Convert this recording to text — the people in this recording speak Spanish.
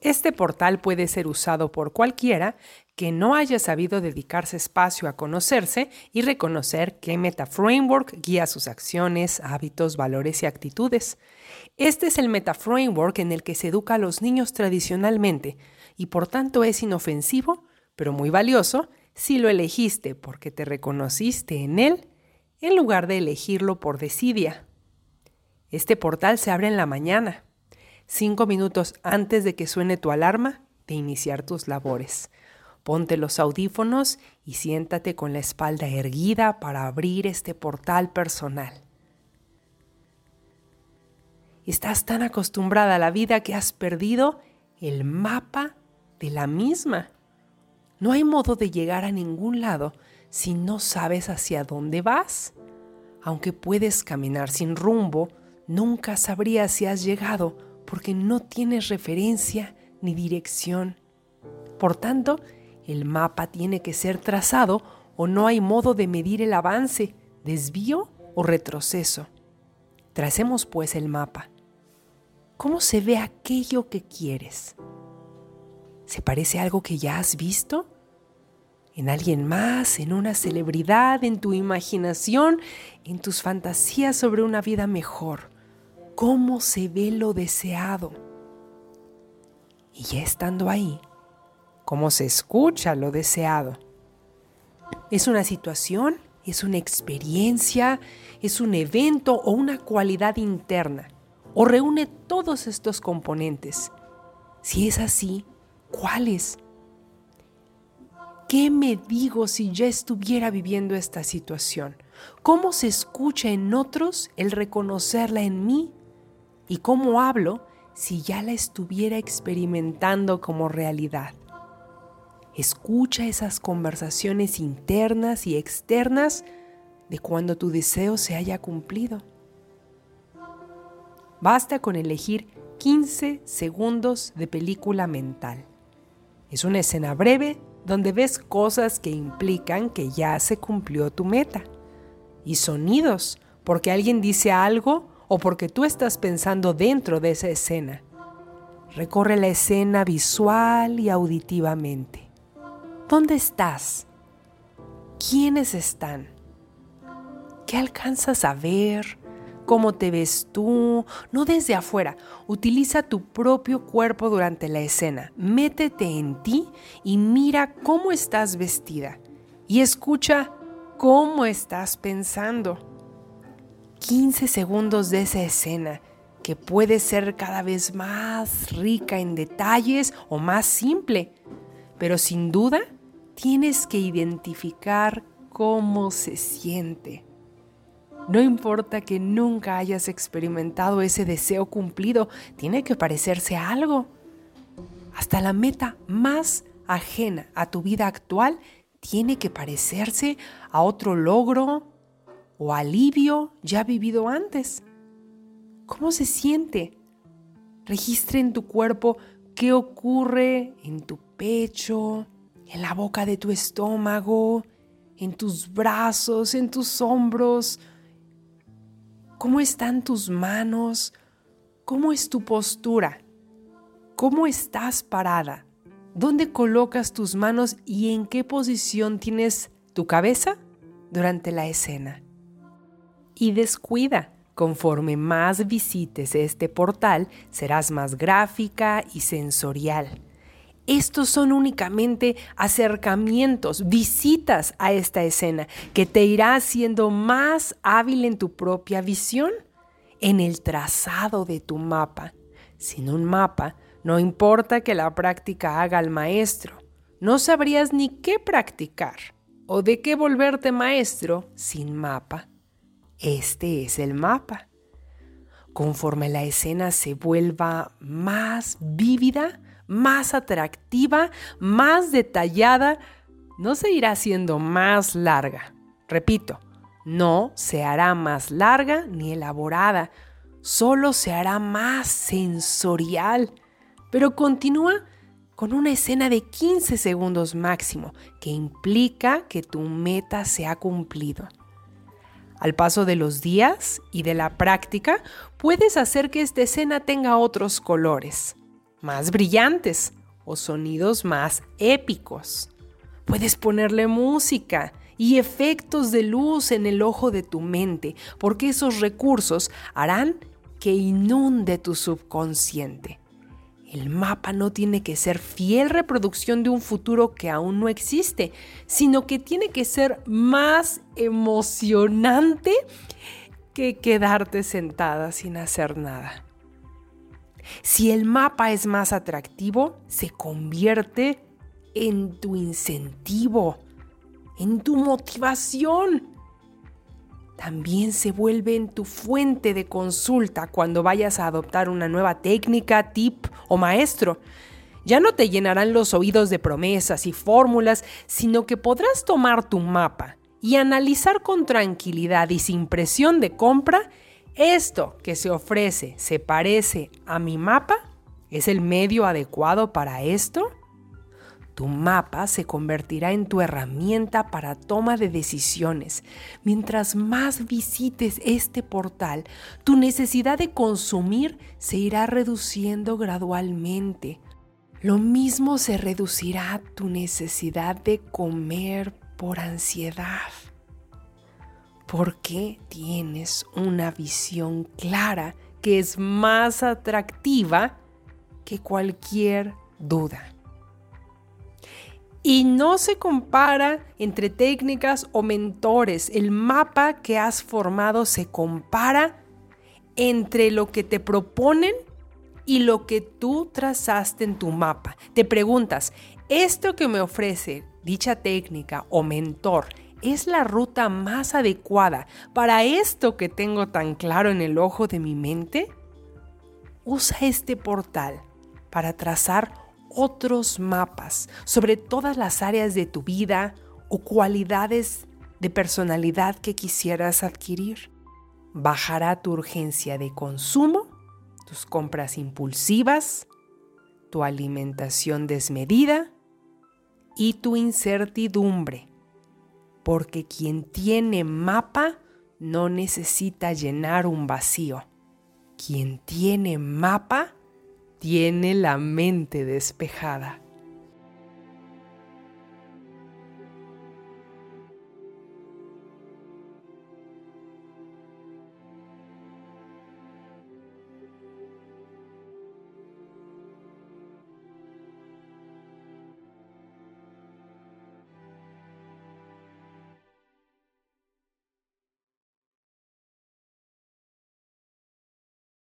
Este portal puede ser usado por cualquiera que no haya sabido dedicarse espacio a conocerse y reconocer qué MetaFramework guía sus acciones, hábitos, valores y actitudes. Este es el MetaFramework en el que se educa a los niños tradicionalmente y por tanto es inofensivo, pero muy valioso si lo elegiste porque te reconociste en él en lugar de elegirlo por desidia. Este portal se abre en la mañana cinco minutos antes de que suene tu alarma de iniciar tus labores. Ponte los audífonos y siéntate con la espalda erguida para abrir este portal personal. Estás tan acostumbrada a la vida que has perdido el mapa de la misma. No hay modo de llegar a ningún lado si no sabes hacia dónde vas. Aunque puedes caminar sin rumbo, nunca sabrías si has llegado porque no tienes referencia ni dirección. Por tanto, el mapa tiene que ser trazado o no hay modo de medir el avance, desvío o retroceso. Tracemos pues el mapa. ¿Cómo se ve aquello que quieres? ¿Se parece a algo que ya has visto? ¿En alguien más? ¿En una celebridad? ¿En tu imaginación? ¿En tus fantasías sobre una vida mejor? Cómo se ve lo deseado. Y ya estando ahí, cómo se escucha lo deseado. ¿Es una situación? ¿Es una experiencia? ¿Es un evento o una cualidad interna? ¿O reúne todos estos componentes? Si es así, ¿cuáles? ¿Qué me digo si ya estuviera viviendo esta situación? ¿Cómo se escucha en otros el reconocerla en mí y cómo hablo si ya la estuviera experimentando como realidad. Escucha esas conversaciones internas y externas de cuando tu deseo se haya cumplido. Basta con elegir 15 segundos de película mental. Es una escena breve donde ves cosas que implican que ya se cumplió tu meta. Y sonidos, porque alguien dice algo o porque tú estás pensando dentro de esa escena. Recorre la escena visual y auditivamente. ¿Dónde estás? ¿Quiénes están? ¿Qué alcanzas a ver? ¿Cómo te ves tú? No desde afuera. Utiliza tu propio cuerpo durante la escena. Métete en ti y mira cómo estás vestida. Y escucha cómo estás pensando. 15 segundos de esa escena que puede ser cada vez más rica en detalles o más simple, pero sin duda tienes que identificar cómo se siente. No importa que nunca hayas experimentado ese deseo cumplido, tiene que parecerse a algo. Hasta la meta más ajena a tu vida actual tiene que parecerse a otro logro, o alivio ya vivido antes. ¿Cómo se siente? Registre en tu cuerpo qué ocurre en tu pecho, en la boca de tu estómago, en tus brazos, en tus hombros. ¿Cómo están tus manos? ¿Cómo es tu postura? ¿Cómo estás parada? ¿Dónde colocas tus manos y en qué posición tienes tu cabeza durante la escena? Y descuida. Conforme más visites este portal, serás más gráfica y sensorial. Estos son únicamente acercamientos, visitas a esta escena que te irá haciendo más hábil en tu propia visión, en el trazado de tu mapa. Sin un mapa, no importa que la práctica haga al maestro, no sabrías ni qué practicar o de qué volverte maestro sin mapa. Este es el mapa. Conforme la escena se vuelva más vívida, más atractiva, más detallada, no se irá haciendo más larga. Repito, no se hará más larga ni elaborada, solo se hará más sensorial. Pero continúa con una escena de 15 segundos máximo, que implica que tu meta se ha cumplido. Al paso de los días y de la práctica, puedes hacer que esta escena tenga otros colores. más brillantes o sonidos más épicos. Puedes ponerle música y efectos de luz en el ojo de tu mente, porque esos recursos harán que inunde tu subconsciente. El mapa no tiene que ser fiel reproducción de un futuro que aún no existe, sino que tiene que ser más emocionante que quedarte sentada sin hacer nada. Si el mapa es más atractivo, se convierte en tu incentivo, en tu motivación también se vuelve en tu fuente de consulta cuando vayas a adoptar una nueva técnica, tip o maestro. Ya no te llenarán los oídos de promesas y fórmulas, sino que podrás tomar tu mapa y analizar con tranquilidad y sin presión de compra esto que se ofrece se parece a mi mapa, es el medio adecuado para esto. Tu mapa se convertirá en tu herramienta para toma de decisiones. Mientras más visites este portal, tu necesidad de consumir se irá reduciendo gradualmente. Lo mismo se reducirá tu necesidad de comer por ansiedad. Porque tienes una visión clara que es más atractiva que cualquier duda y no se compara entre técnicas o mentores. El mapa que has formado se compara entre lo que te proponen y lo que tú trazaste en tu mapa. Te preguntas, ¿esto que me ofrece dicha técnica o mentor es la ruta más adecuada para esto que tengo tan claro en el ojo de mi mente? Usa este portal para trazar otros mapas sobre todas las áreas de tu vida o cualidades de personalidad que quisieras adquirir. Bajará tu urgencia de consumo, tus compras impulsivas, tu alimentación desmedida y tu incertidumbre, porque quien tiene mapa no necesita llenar un vacío. Quien tiene mapa tiene la mente despejada.